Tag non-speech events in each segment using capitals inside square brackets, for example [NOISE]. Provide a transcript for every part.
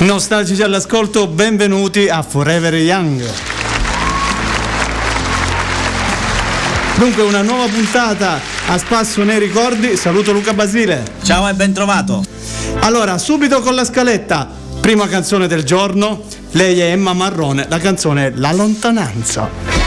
Nostalgici all'ascolto, benvenuti a Forever Young. Dunque una nuova puntata a spasso nei ricordi, saluto Luca Basile. Ciao e ben trovato. Allora, subito con la scaletta, prima canzone del giorno, lei è Emma Marrone, la canzone La lontananza.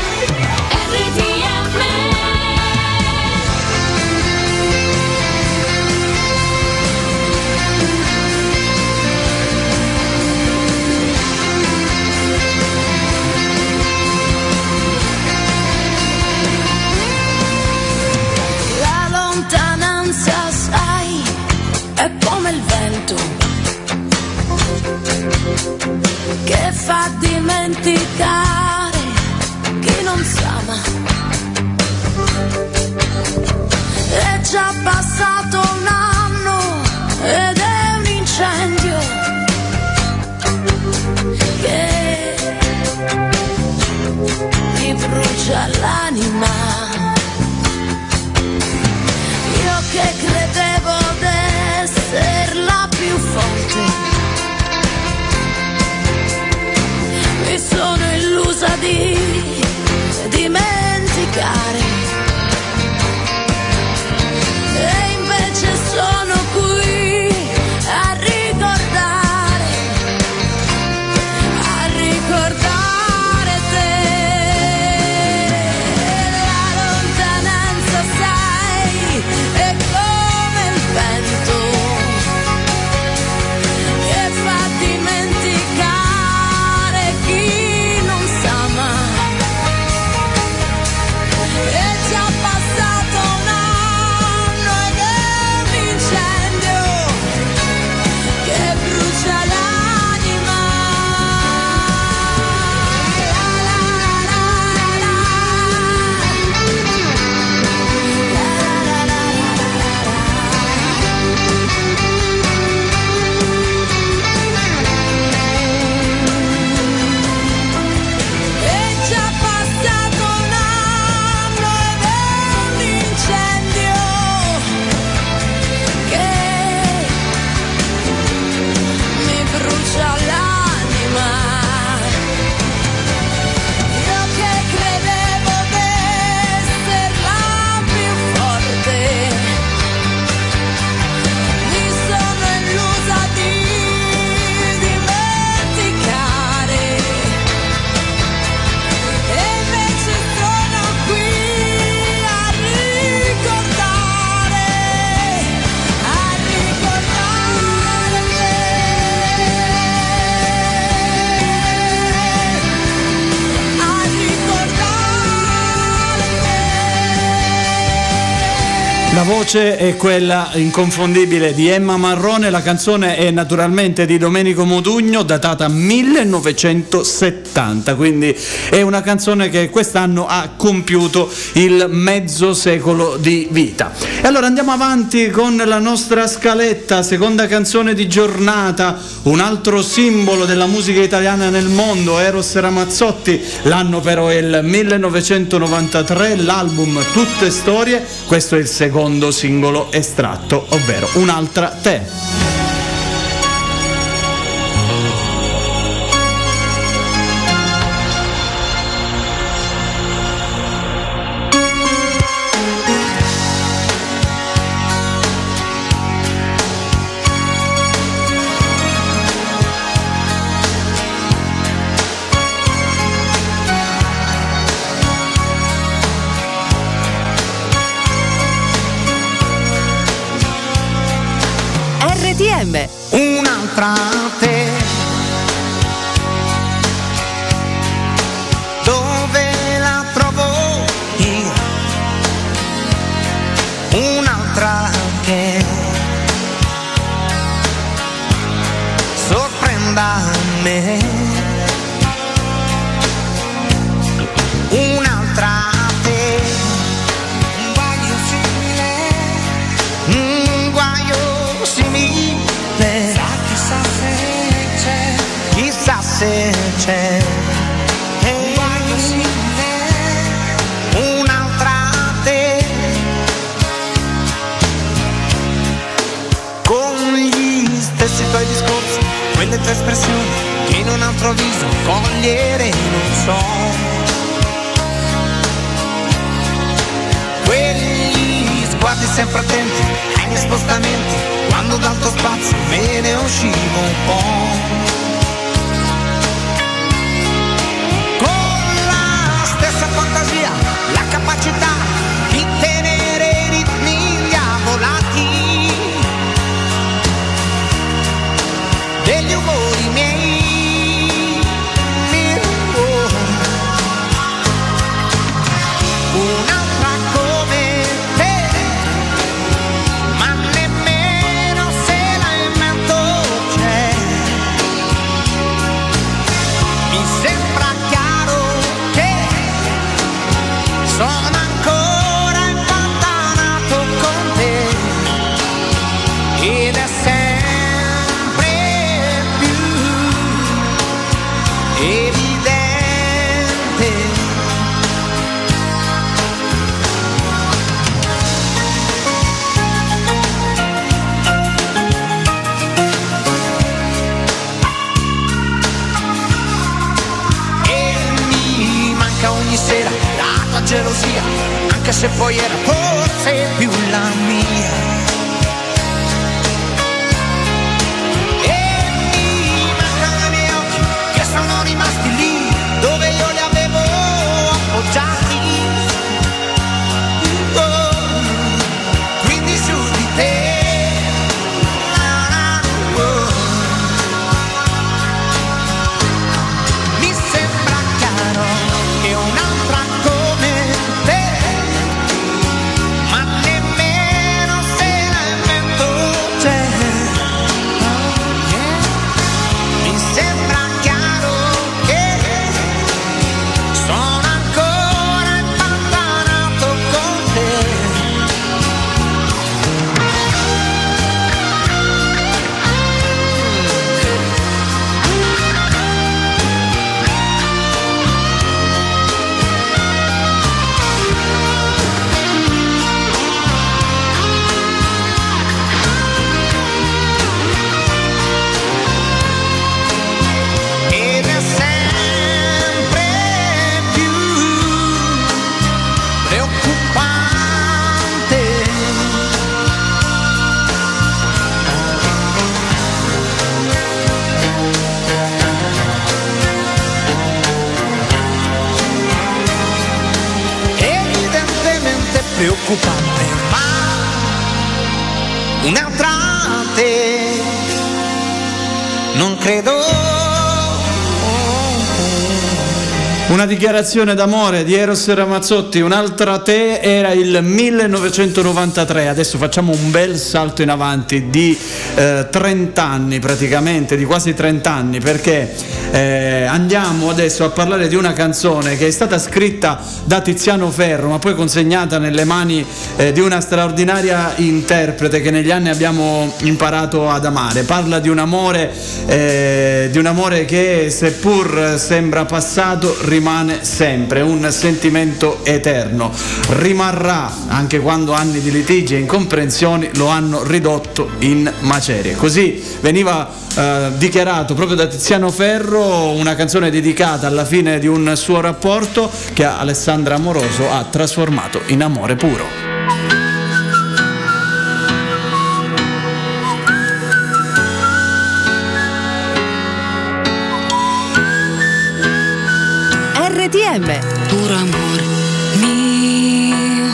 Voce è quella inconfondibile di Emma Marrone, la canzone è naturalmente di Domenico Modugno, datata 1970, quindi è una canzone che quest'anno ha compiuto il mezzo secolo di vita. E allora andiamo avanti con la nostra scaletta, seconda canzone di giornata, un altro simbolo della musica italiana nel mondo, Eros Ramazzotti, l'anno però è il 1993, l'album Tutte Storie, questo è il secondo singolo estratto, ovvero Un'altra te. Un'altra te. Dove la trovo io? Un'altra che sorprenda me. Se c'è un'altra te con gli stessi tuoi discorsi quelle tue espressioni che in un altro viso cogliere non so. Quegli sguardi sempre attenti ai miei spostamenti, quando dal tuo spazio me ne uscivo un po'. Anche se poi Una dichiarazione d'amore di Eros Ramazzotti, un'altra te era il 1993, adesso facciamo un bel salto in avanti di eh, 30 anni praticamente, di quasi 30 anni, perché eh, andiamo adesso a parlare di una canzone che è stata scritta da Tiziano Ferro, ma poi consegnata nelle mani eh, di una straordinaria interprete che negli anni abbiamo imparato ad amare. Parla di un amore, eh, di un amore che seppur sembra passato, rimane sempre un sentimento eterno. Rimarrà anche quando anni di litigi e incomprensioni lo hanno ridotto in macerie. Così veniva eh, dichiarato proprio da Tiziano Ferro una canzone dedicata alla fine di un suo rapporto che Alessandra Amoroso ha trasformato in amore puro. RTM puro amor mio,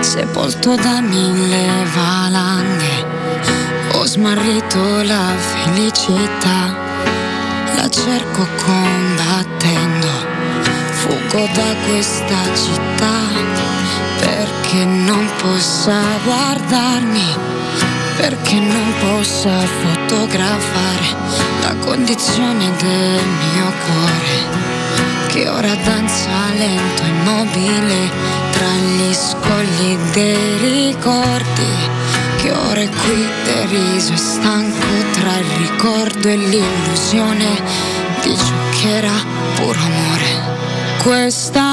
sepolto da mille valanghe, ho smarrito la felicità, la cerco combattendo, fuggo da questa città, perché non possa guardarmi, perché non possa fotografare la condizione del mio cuore che ora danza lento immobile tra gli scogli dei ricordi, che ora è qui deriso e stanco tra il ricordo e l'illusione di ciò che era puro amore. Questa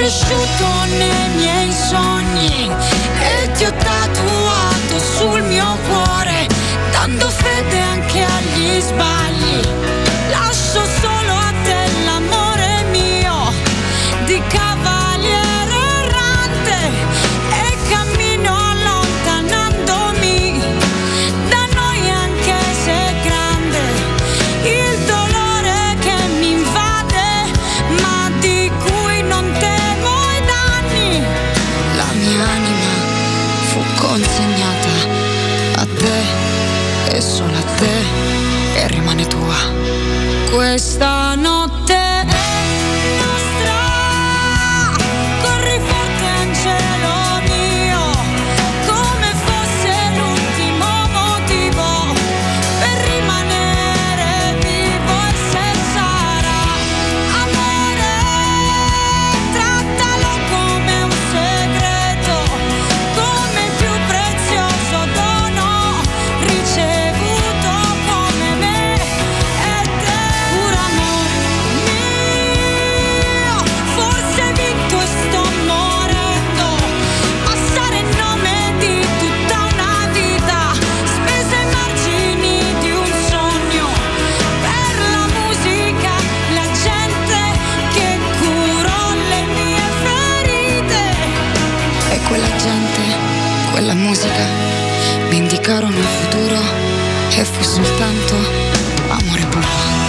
cresciuto nei miei sogni e ti ho tatuato sul mio cuore, dando fede anche agli sbagli. Quella gente quella musica. Mi indicarono il futuro e fu soltanto amore puro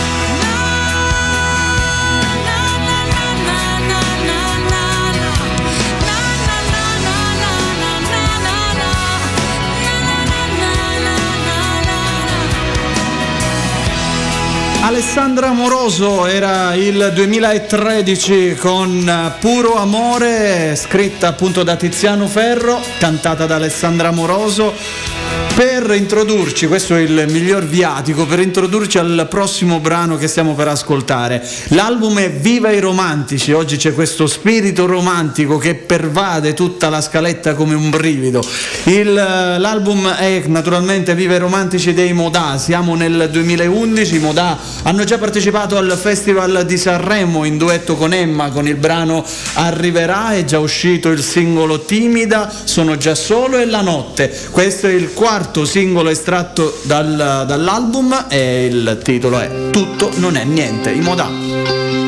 Alessandra Amoroso era il 2013 con Puro Amore, scritta appunto da Tiziano Ferro, cantata da Alessandra Amoroso. Per introdurci, questo è il miglior viatico, per introdurci al prossimo brano che stiamo per ascoltare. L'album è Viva i romantici, oggi c'è questo spirito romantico che pervade tutta la scaletta come un brivido. Il, l'album è naturalmente Viva i romantici dei Modà, siamo nel 2011, i Modà hanno già partecipato al Festival di Sanremo in duetto con Emma con il brano Arriverà, è già uscito il singolo Timida, Sono già solo e La notte. Questo è il quarto singolo estratto dal- dall'album e il titolo è Tutto non è niente, i Modà.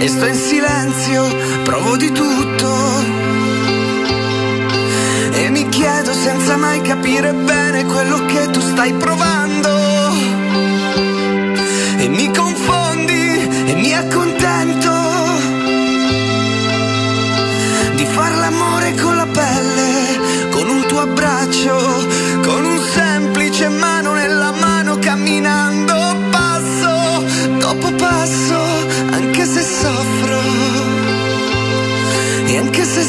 E sto in silenzio, provo di tutto. E mi chiedo senza mai capire bene quello che tu stai provando. E mi confondi e mi accontento di far l'amore con la pelle, con un tuo abbraccio,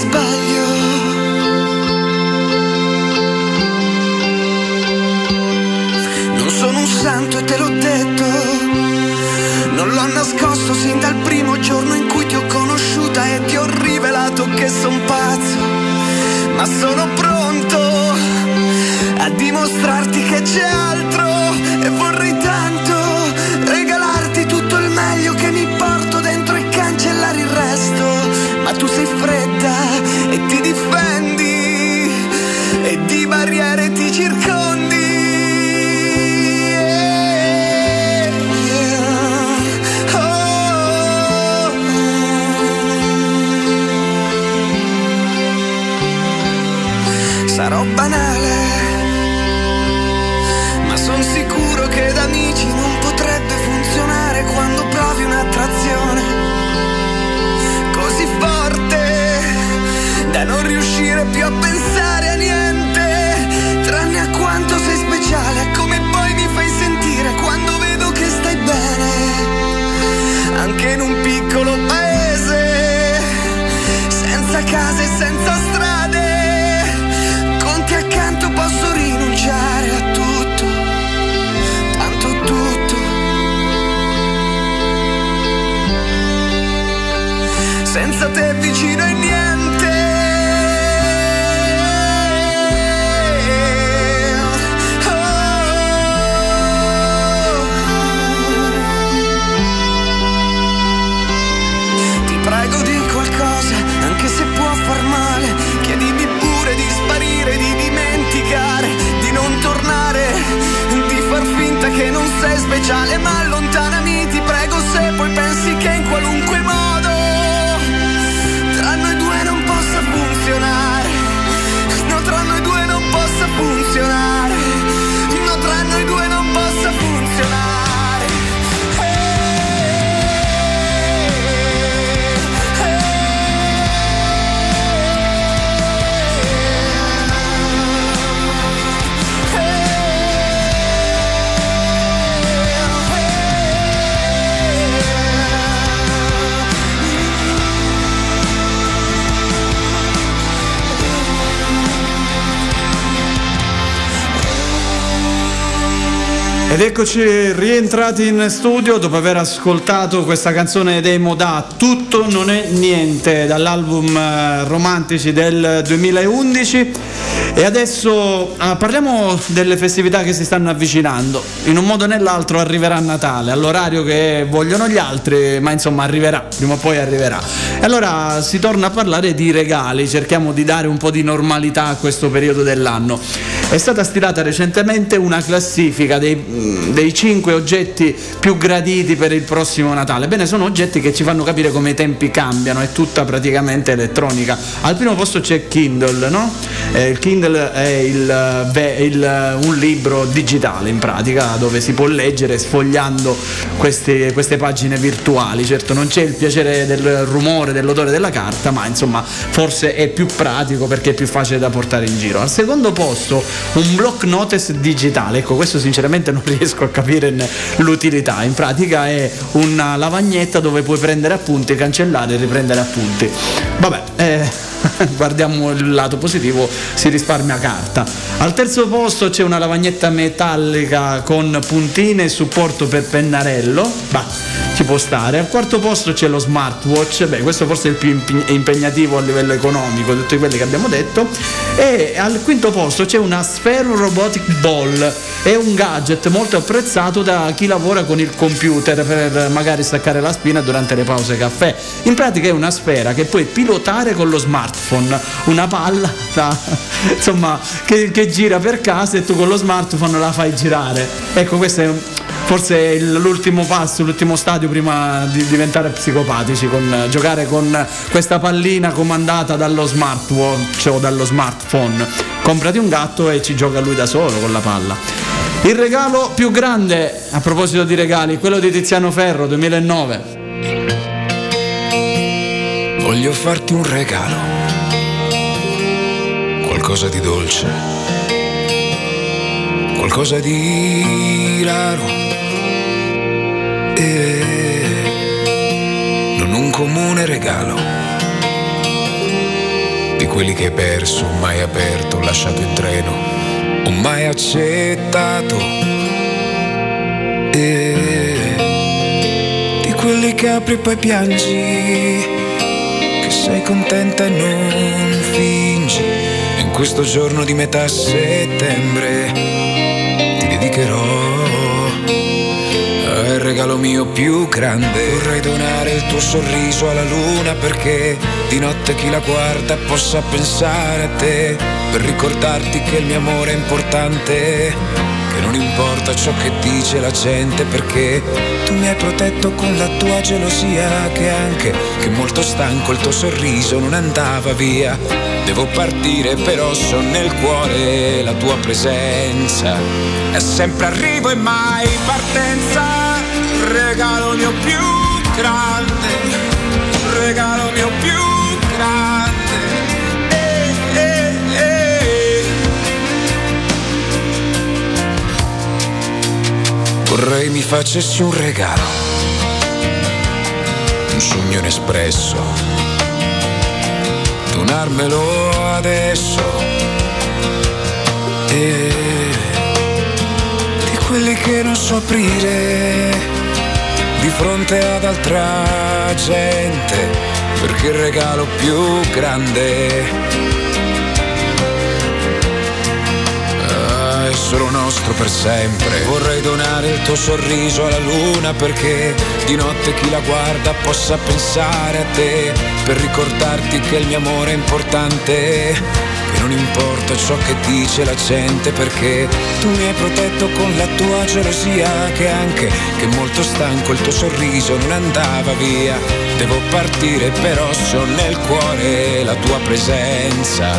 sbaglio. Non sono un santo e te l'ho detto, non l'ho nascosto sin dal primo giorno in cui ti ho conosciuta e ti ho rivelato che son pazzo, ma sono pronto a dimostrarti che c'è altro banale, ma sono sicuro che da amici non potrebbe funzionare quando provi un'attrazione così forte da non riuscire più a pensare Ed eccoci rientrati in studio dopo aver ascoltato questa canzone dei Modà, Tutto non è niente, dall'album eh, Romantici del 2011. E adesso ah, parliamo delle festività che si stanno avvicinando. In un modo o nell'altro arriverà Natale, all'orario che vogliono gli altri, ma insomma arriverà, prima o poi arriverà. E allora si torna a parlare di regali, cerchiamo di dare un po' di normalità a questo periodo dell'anno. È stata stilata recentemente una classifica dei, dei 5 oggetti più graditi per il prossimo Natale. Bene, sono oggetti che ci fanno capire come i tempi cambiano, è tutta praticamente elettronica. Al primo posto c'è Kindle, no? Eh, il Kindle è il, beh, il- un libro digitale in pratica dove si può leggere sfogliando queste, queste pagine virtuali. Certo non c'è il piacere del rumore, dell'odore della carta, ma insomma forse è più pratico perché è più facile da portare in giro. Al secondo posto un block notice digitale, ecco questo sinceramente non riesco a capire l'utilità, in pratica è una lavagnetta dove puoi prendere appunti, cancellare e riprendere appunti. Vabbè, eh, [LAUGHS] guardiamo il lato positivo, si risparmia carta. Al terzo posto c'è una lavagnetta metallica con puntine e supporto per pennarello, bah, ci può stare. Al quarto posto c'è lo smartwatch, beh questo forse è il più imp- impegnativo a livello economico tutti quelli che abbiamo detto. E al quinto posto c'è una Sphere Robotic Ball, è un gadget molto apprezzato da chi lavora con il computer per magari staccare la spina durante le pause caffè. In pratica è una sfera che puoi pilotare con lo smartphone, una palla da- insomma, che, che gira per casa e tu con lo smartphone la fai girare. Ecco, questo è forse l'ultimo passo, l'ultimo stadio prima di diventare psicopatici, con, giocare con questa pallina comandata dallo smartwatch o dallo smartphone. Comprati un gatto e ci gioca lui da solo con la palla. Il regalo più grande, a proposito di regali, quello di Tiziano Ferro 2009. Voglio farti un regalo, qualcosa di dolce, qualcosa di raro e non un comune regalo di quelli che hai perso, mai aperto, lasciato in treno o mai accettato e di quelli che apri e poi piangi che sei contenta e non fingi. Questo giorno di metà settembre ti dedicherò al regalo mio più grande. Vorrei donare il tuo sorriso alla luna perché di notte chi la guarda possa pensare a te. Per ricordarti che il mio amore è importante. Che non importa ciò che dice la gente perché tu mi hai protetto con la tua gelosia che anche che molto stanco il tuo sorriso non andava via. Devo partire però so nel cuore la tua presenza. È sempre arrivo e mai partenza. Regalo mio più grande. Regalo mio più grande. Eh, eh, eh. Vorrei mi facessi un regalo, un sogno inespresso, donarmelo adesso. E di quelli che non so aprire di fronte ad altra gente, perché il regalo più grande solo nostro per sempre. Vorrei donare il tuo sorriso alla luna perché di notte chi la guarda possa pensare a te, per ricordarti che il mio amore è importante che non importa ciò che dice la gente perché tu mi hai protetto con la tua gelosia che anche che molto stanco il tuo sorriso non andava via devo partire però so nel cuore la tua presenza.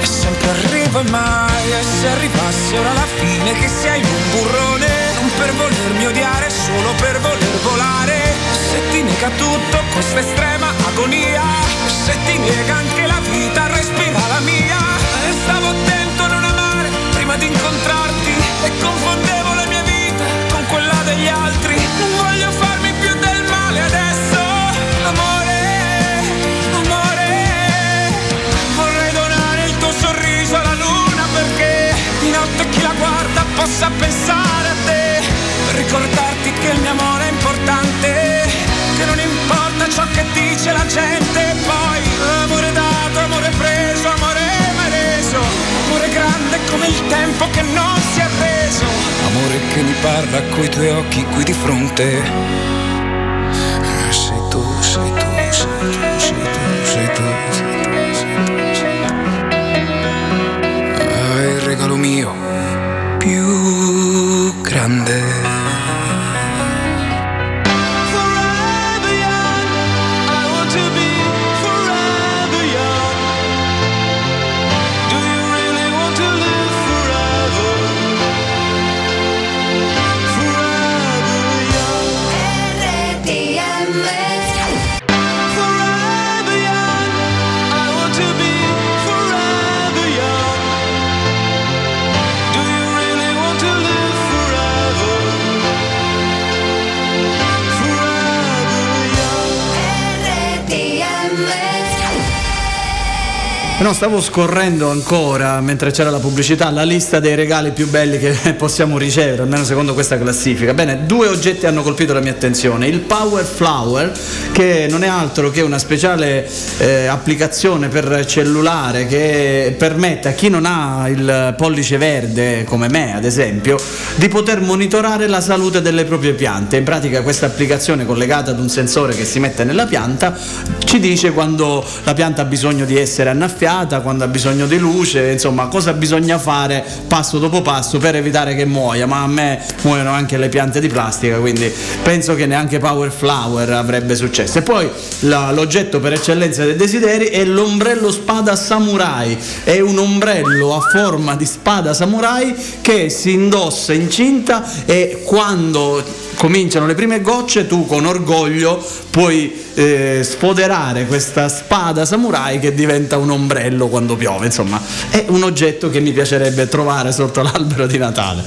E sempre arrivo e mai e se arrivasse ora la fine che sei un burrone. Non per volermi odiare solo per voler volare. Se ti nega tutto questa estrema agonia. Se ti nega anche la vita respira la mia. E stavo attento a non amare prima di incontrarti e confondevo la mia vita con quella degli altri. Non voglio farmi dice la gente poi Amore dato, amore preso, amore mai reso Amore grande come il tempo che non si è reso Amore che mi parla coi tuoi occhi qui di fronte. Eh, sei tu, sei tu, sei tu, sei tu, sei tu, sei tu, sei tu, sei tu. Ah, il regalo mio più grande. No, stavo scorrendo ancora mentre c'era la pubblicità la lista dei regali più belli che [LAUGHS] possiamo ricevere, almeno secondo questa classifica. Bene, due oggetti hanno colpito la mia attenzione. Il Power Flower, che non è altro che una speciale eh, applicazione per cellulare che permette a chi non ha il pollice verde, come me ad esempio, di poter monitorare la salute delle proprie piante. In pratica questa applicazione collegata ad un sensore che si mette nella pianta ci dice quando la pianta ha bisogno di essere annaffiata, quando ha bisogno di luce, insomma cosa bisogna fare passo dopo passo per evitare che muoia, ma a me muoiono anche le piante di plastica, quindi penso che neanche Power Flower avrebbe successo. E poi la- l'oggetto per eccellenza dei desideri è l'ombrello spada samurai, è un ombrello a forma di spada samurai che si indossa incinta e quando cominciano le prime gocce tu con orgoglio puoi eh, sfoderare questa spada samurai che diventa un ombrello quando piove. Insomma è un oggetto che mi piacerebbe trovare sotto l'albero di Natale.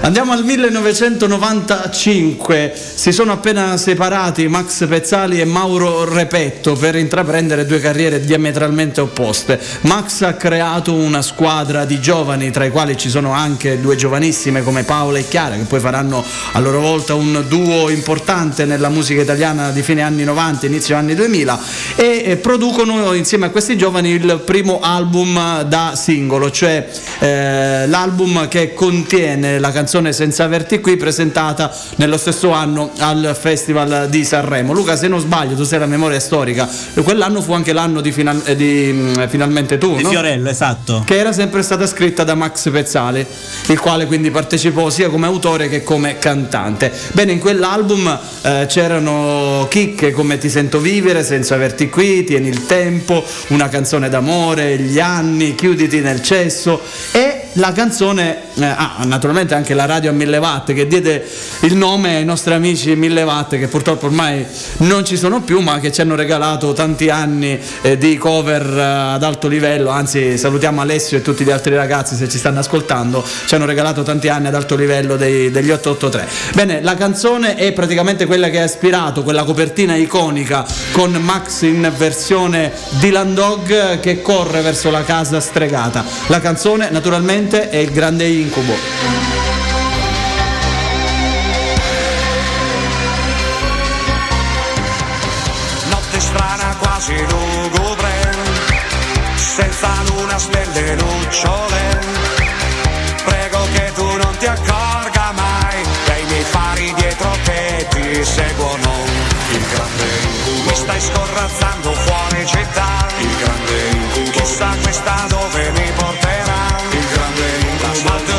Andiamo al 1995 si sono appena separati Max Pezzali e Mauro Repetto per intraprendere due carriere diametralmente opposte. Max ha creato una squadra di giovani tra i quali ci sono anche due giovanissime come Paola e Chiara che poi faranno a loro volta un duo importante nella musica italiana di fine anni 90 inizio anni 2000 e eh, producono insieme a questi giovani il primo album da singolo cioè eh, l'album che contiene la canzone Senza averti qui presentata nello stesso anno al Festival di Sanremo Luca se non sbaglio tu sei la memoria storica quell'anno fu anche l'anno di, final- eh, di, mm, Finalmente tu Di no? Fiorello, esatto. che era sempre stata scritta da Max Pezzali, il quale quindi partecipò sia come autore che come cantante. Bene, in quell'album eh, c'erano chicche come Ti sento vivere, senza averti qui, Tieni il tempo, una canzone d'amore, Gli anni, Chiuditi nel cesso e la canzone, eh, ah, naturalmente anche la radio a 1000 watt che diede il nome ai nostri amici 1000 watt che purtroppo ormai non ci sono più ma che ci hanno regalato tanti anni eh, di cover eh, ad alto livello, anzi salutiamo Alessio e tutti gli altri ragazzi se ci stanno ascoltando, ci hanno regalato tanti anni ad alto livello dei- degli 883. Bene, la canzone è praticamente quella che ha ispirato quella copertina iconica con Max in versione Dylan Dog che corre verso la casa stregata. La canzone naturalmente Presidente e il grande incubo. Notte strana quasi lugubre, senza luna stelle lucciole. Prego che tu non ti accorga mai dei miei fari dietro che ti seguono. Il grande incubo. Mi stai scorrazzando fuori città. Il grande incubo. Chissà questa dove mi porterà. what the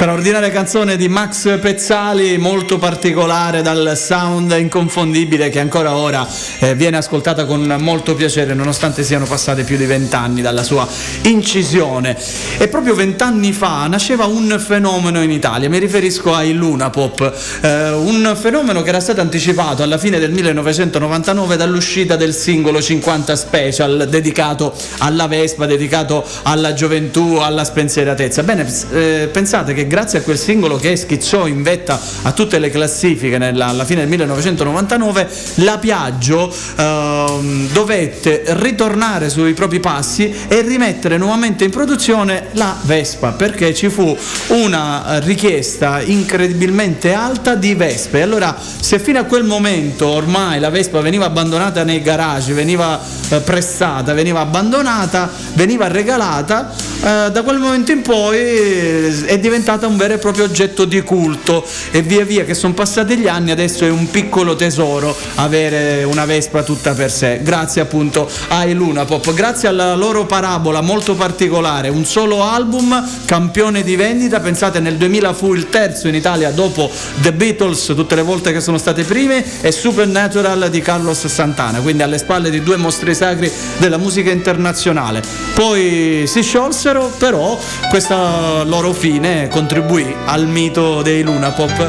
Straordinaria canzone di Max Pezzali, molto particolare dal sound inconfondibile che ancora ora eh, viene ascoltata con molto piacere nonostante siano passati più di vent'anni dalla sua incisione. E proprio vent'anni fa nasceva un fenomeno in Italia, mi riferisco ai Luna Pop, eh, un fenomeno che era stato anticipato alla fine del 1999 dall'uscita del singolo 50 Special dedicato alla Vespa, dedicato alla gioventù, alla spensieratezza. Bene, eh, pensate che grazie a quel singolo che schizzò in vetta a tutte le classifiche nella, alla fine del 1999, la Piaggio ehm, dovette ritornare sui propri passi e rimettere nuovamente in produzione la Vespa perché ci fu una eh, richiesta incredibilmente alta di Vespe. Allora, se fino a quel momento ormai la Vespa veniva abbandonata nei garage, veniva eh, prestata, veniva abbandonata, veniva regalata, eh, da quel momento in poi eh, è diventata un vero e proprio oggetto di culto. E via via che sono passati gli anni adesso è un piccolo tesoro avere una Vespa tutta per sé. Grazie appunto ai Luna Pop, grazie alla loro parabola molto particolare, un solo album, campione di vendita, pensate nel 2000 fu il terzo in Italia dopo The Beatles tutte le volte che sono state prime e Supernatural di Carlos Santana, quindi alle spalle di due mostri sacri della musica internazionale. Poi si sciolsero, però questa loro fine contribuì al mito dei Luna Pop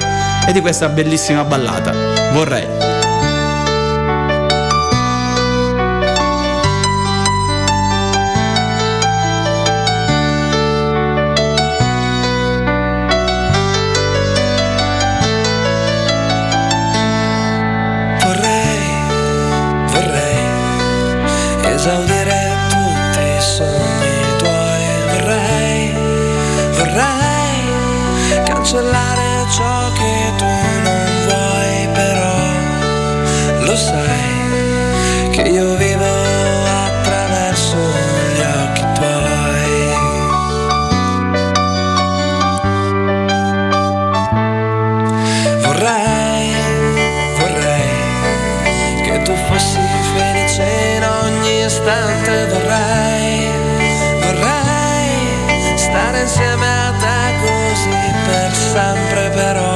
e di questa bellissima ballata. Vorrei. Vorrei, istante. Vorrei, vorrei stare insieme a te così per sempre, però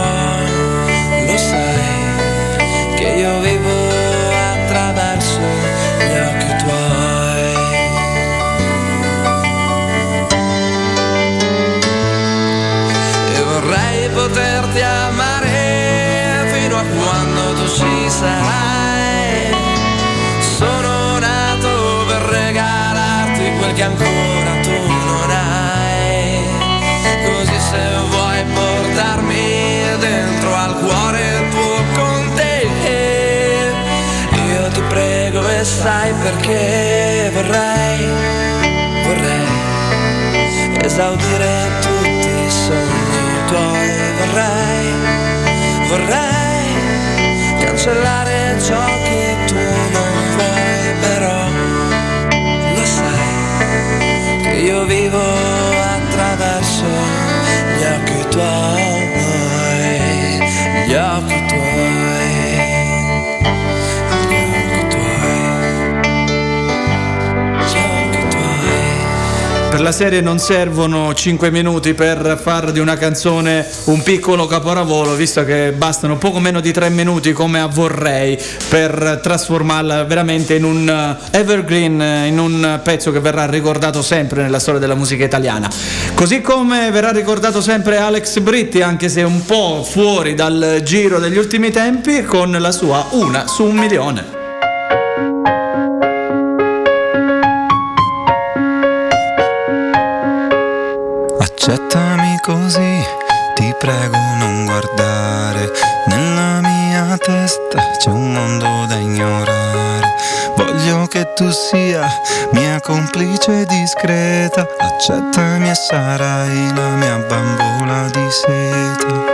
quel che ancora tu non hai. Così se vuoi portarmi dentro al cuore tuo con te, io ti prego e sai perché vorrei, vorrei esaudire tutti i sogni tuoi vorrei, vorrei cancellare ciò che vivo attraverso gli occhi tuoi, la serie non servono 5 minuti per far di una canzone un piccolo capolavoro, visto che bastano poco meno di 3 minuti come a Vorrei per trasformarla veramente in un eh, evergreen, eh, in un pezzo che verrà ricordato sempre nella storia della musica italiana. Così come verrà ricordato sempre Alex Britti, anche se un po' fuori dal giro degli ultimi tempi, con la sua Una su un milione. Accettami così, ti prego non guardare. Nella mia testa c'è un mondo da ignorare. Voglio che tu sia mia complice discreta. Accettami e sarai la mia bambola di seta.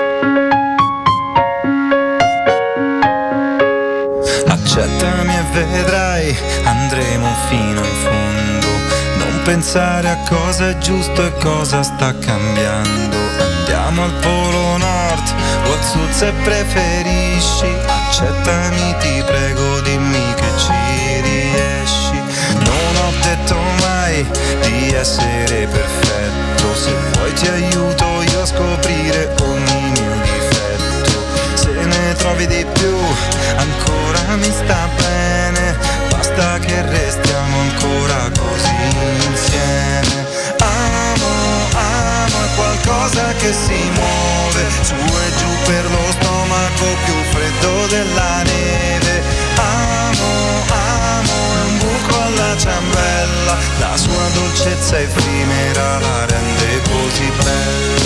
Accettami e vedrai, andremo fino in fondo. Non pensare a cosa è giusto e cosa sta cambiando. Andiamo al polo nord o al sud se preferisci. Accettami, ti prego, dimmi che ci riesci. Non ho detto mai di essere perfetto. Se vuoi ti aiuto io a scoprire ogni mio difetto. Se ne trovi di più, ancora mi sta bene. Basta che restiamo ancora così insieme. Amo, amo è qualcosa che si muove su e giù per lo stomaco più freddo della neve. Amo, amo è un buco alla ciambella, la sua dolcezza effimera la rende così bella.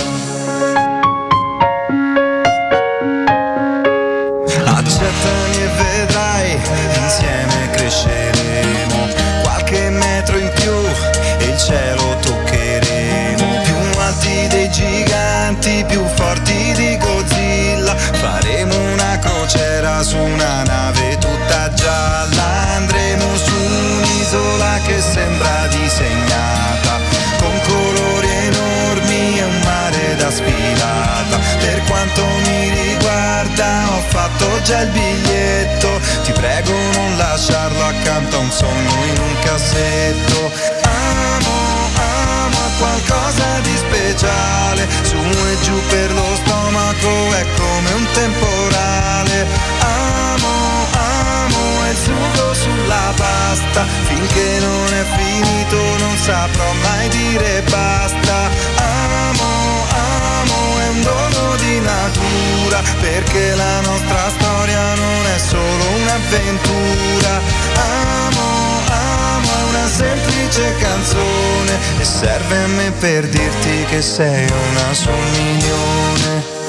Su una nave tutta gialla, andremo su un'isola che sembra disegnata, con colori enormi e un mare da sfilata, per quanto mi riguarda ho fatto già il biglietto, ti prego non lasciarlo accanto a un sogno in un cassetto, amo, amo qualcosa di speciale, su e giù per lo stomaco è come un temporale, il sugo sulla pasta, finché non è finito non saprò mai dire basta, amo, amo è un dono di natura, perché la nostra storia non è solo un'avventura, amo, amo è una semplice canzone e serve a me per dirti che sei una milione.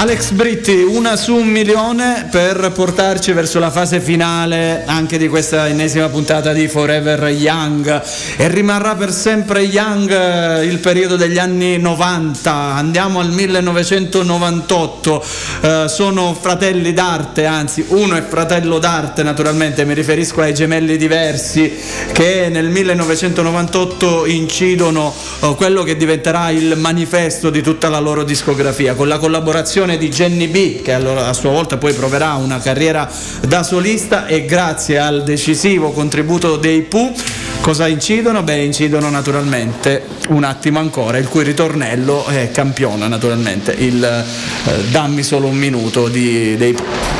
Alex Britti, una su un milione per portarci verso la fase finale anche di questa ennesima puntata di Forever Young. E rimarrà per sempre Young eh, il periodo degli anni 90, andiamo al 1998, Eh, sono fratelli d'arte, anzi uno è fratello d'arte naturalmente, mi riferisco ai gemelli diversi che nel 1998 incidono eh, quello che diventerà il manifesto di tutta la loro discografia. Con la collaborazione di Jenny B che a sua volta poi proverà una carriera da solista e grazie al decisivo contributo dei Pooh cosa incidono? Beh incidono naturalmente un attimo ancora il cui ritornello è campiona naturalmente il eh, dammi solo un minuto di, dei Pooh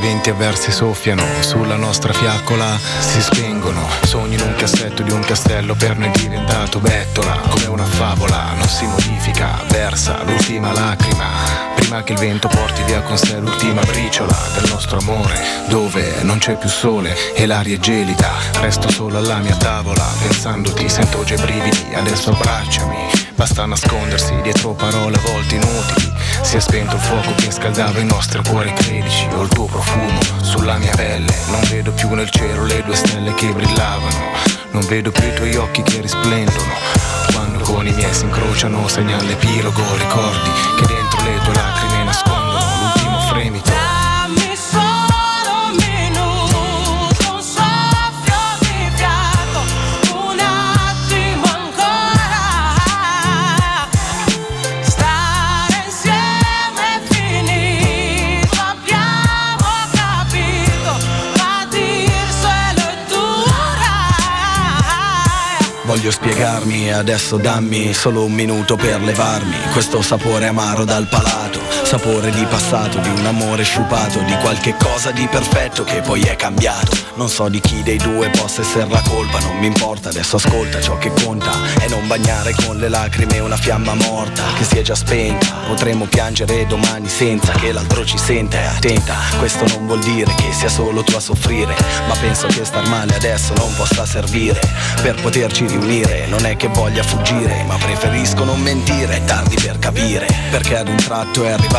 venti avversi soffiano sulla nostra fiaccola, si spengono. Sogni in un cassetto di un castello per noi diventato bettola, come una favola, non si modifica, versa l'ultima lacrima. Prima che il vento porti via con sé l'ultima briciola del nostro amore, dove non c'è più sole e l'aria è gelida. Resto solo alla mia tavola, pensandoti, sento già i brividi, adesso abbracciami. Basta nascondersi dietro parole a volte inutili. Si è spento il fuoco che scaldava i nostri cuori, credici. Ho il tuo profumo sulla mia pelle. Non vedo più nel cielo le due stelle che brillavano. Non vedo più i tuoi occhi che risplendono. Quando con i miei si incrociano, segna l'epilogo. Ricordi che dentro le tue lacrime nascondono Voglio spiegarmi adesso dammi solo un minuto per levarmi. Questo sapore amaro dal palato, sapore di passato, di un amore sciupato, di qualche cosa di perfetto che poi è cambiato. Non so di chi dei due possa essere la colpa, non mi importa, adesso ascolta ciò che conta e non bagnare con le lacrime una fiamma morta che si è già spenta. Potremmo piangere domani senza che l'altro ci senta e attenta. Questo non vuol dire che sia solo tu a soffrire, ma penso che star male adesso non possa servire per poterci riunire. Non è che voglia fuggire, ma preferisco non mentire, è tardi per capire. Perché ad un tratto è arrivato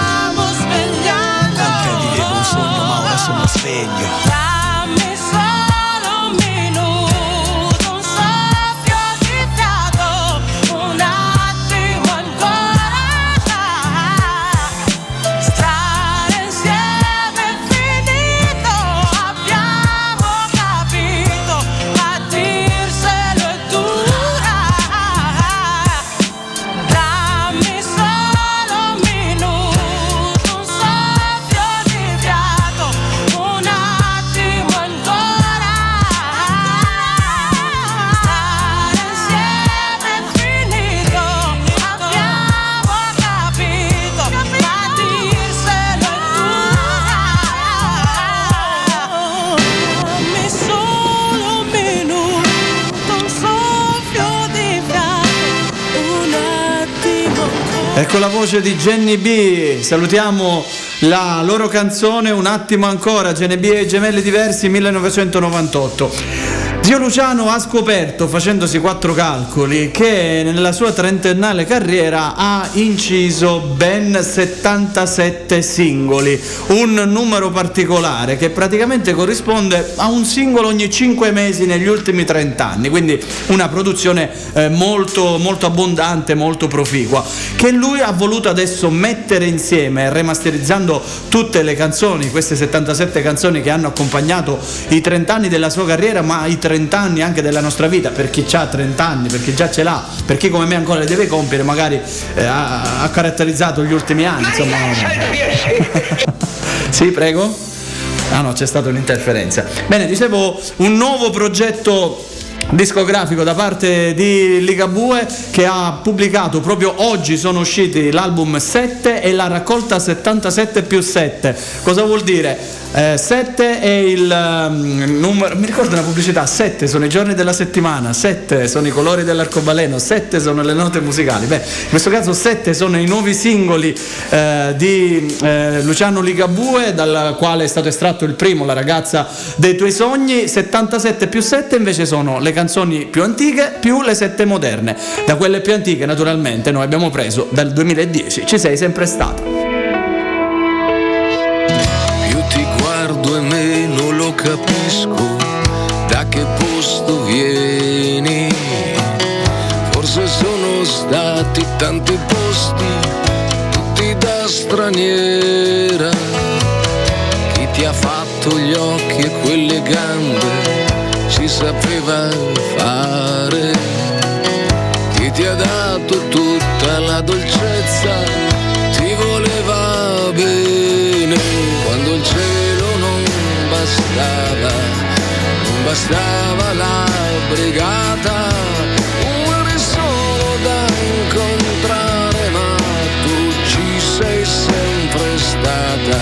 sono sveglio. Ecco la voce di Jenny B. Salutiamo la loro canzone Un attimo ancora, Jenny B e gemelli diversi 1998. Zio Luciano ha scoperto, facendosi quattro calcoli, che nella sua trentennale carriera ha inciso ben 77 singoli, un numero particolare che praticamente corrisponde a un singolo ogni 5 mesi negli ultimi 30 anni, quindi una produzione eh, molto, molto abbondante, molto proficua, che lui ha voluto adesso mettere insieme, remasterizzando tutte le canzoni, queste 77 canzoni che hanno accompagnato i 30 anni della sua carriera, ma i 30 anni anche della nostra vita, per chi ha 30 anni, per chi già ce l'ha, per chi come me ancora le deve compiere, magari eh, ha, ha caratterizzato gli ultimi anni. Insomma. [LAUGHS] sì, prego. Ah no, c'è stata un'interferenza. Bene, dicevo un nuovo progetto discografico da parte di Ligabue che ha pubblicato proprio oggi sono usciti l'album 7 e la raccolta 77 più 7 cosa vuol dire? 7 è il um, numero, mi ricordo una pubblicità, 7 sono i giorni della settimana, 7 sono i colori dell'arcobaleno, 7 sono le note musicali. Beh, in questo caso 7 sono i nuovi singoli eh, di eh, Luciano Ligabue, dal quale è stato estratto il primo, La ragazza dei tuoi sogni, 77 più 7 invece sono le canzoni più antiche più le 7 moderne. Da quelle più antiche naturalmente noi abbiamo preso dal 2010, ci sei sempre stato. Capisco da che posto vieni. Forse sono stati tanti posti, tutti da straniera. Chi ti ha fatto gli occhi e quelle gambe ci sapeva fare. Chi ti ha dato tutta la dolcezza bastava la brigata, eri solo da incontrare, ma tu ci sei sempre stata,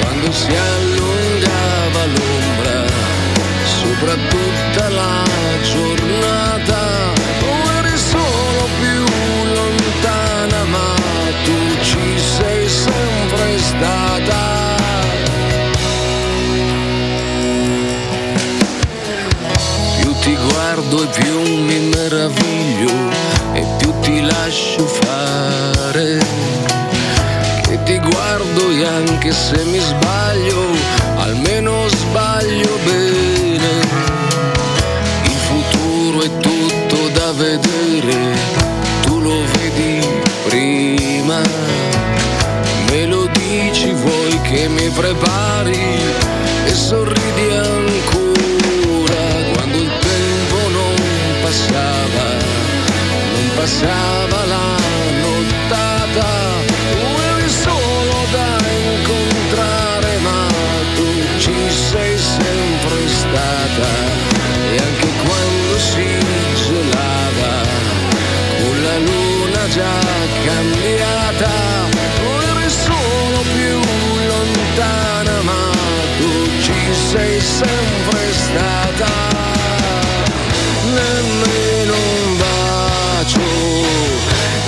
quando si allungava l'ombra, sopra lascio fare. Che ti guardo e anche se mi sbaglio, almeno sbaglio bene. Il futuro è tutto da vedere, tu lo vedi prima. Me lo dici vuoi che mi prepari e sorridi ancora passava, non passava sei sempre stata. Nemmeno un bacio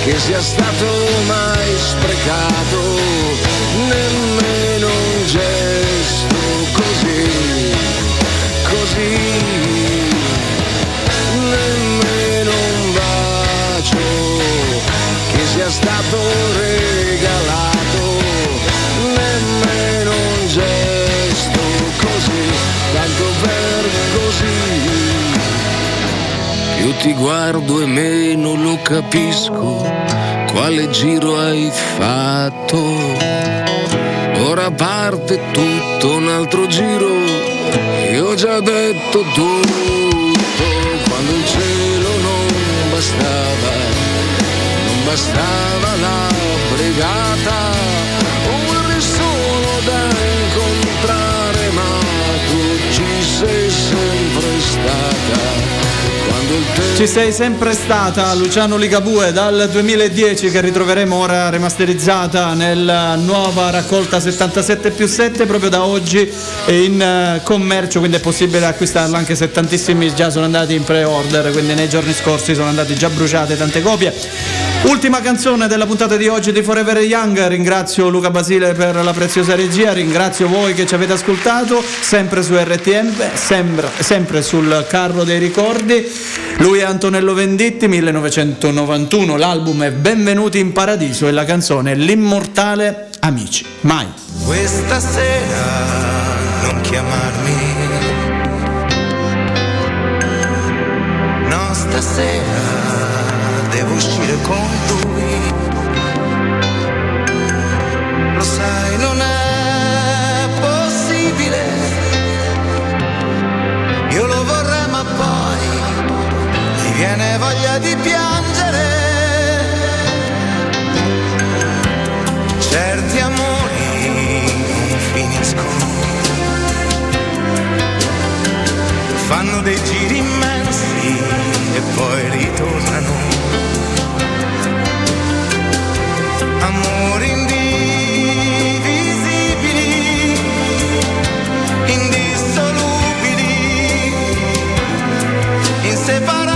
che sia stato mai sprecato, ti guardo e meno lo capisco quale giro hai fatto. Ora parte tutto un altro giro, io ho già detto tutto. Quando il cielo non bastava, non bastava la brigata, eri solo da incontrare, sei sempre stata. Ci sei sempre stata, Luciano Ligabue, dal 2010 che ritroveremo ora remasterizzata nella nuova raccolta 77 più 7, proprio da oggi in eh, commercio, quindi è possibile acquistarla anche se tantissimi già sono andati in pre-order, quindi nei giorni scorsi sono andate già bruciate tante copie. Ultima canzone della puntata di oggi di Forever Young, ringrazio Luca Basile per la preziosa regia, ringrazio voi che ci avete ascoltato, sempre su RTM, sempre, sempre sul carro dei ricordi. Lui è Antonello Venditti, 1991, l'album è Benvenuti in Paradiso e la canzone L'immortale Amici. Mai. Questa sera non chiamarmi. No, stasera devo uscire con lui. Lo sai, non è possibile. Io lo vorrei, ma poi mi viene voglia di piangere. Certi amori non finiscono. Fanno dei giri immensi e poi ritornano. Inseparabili.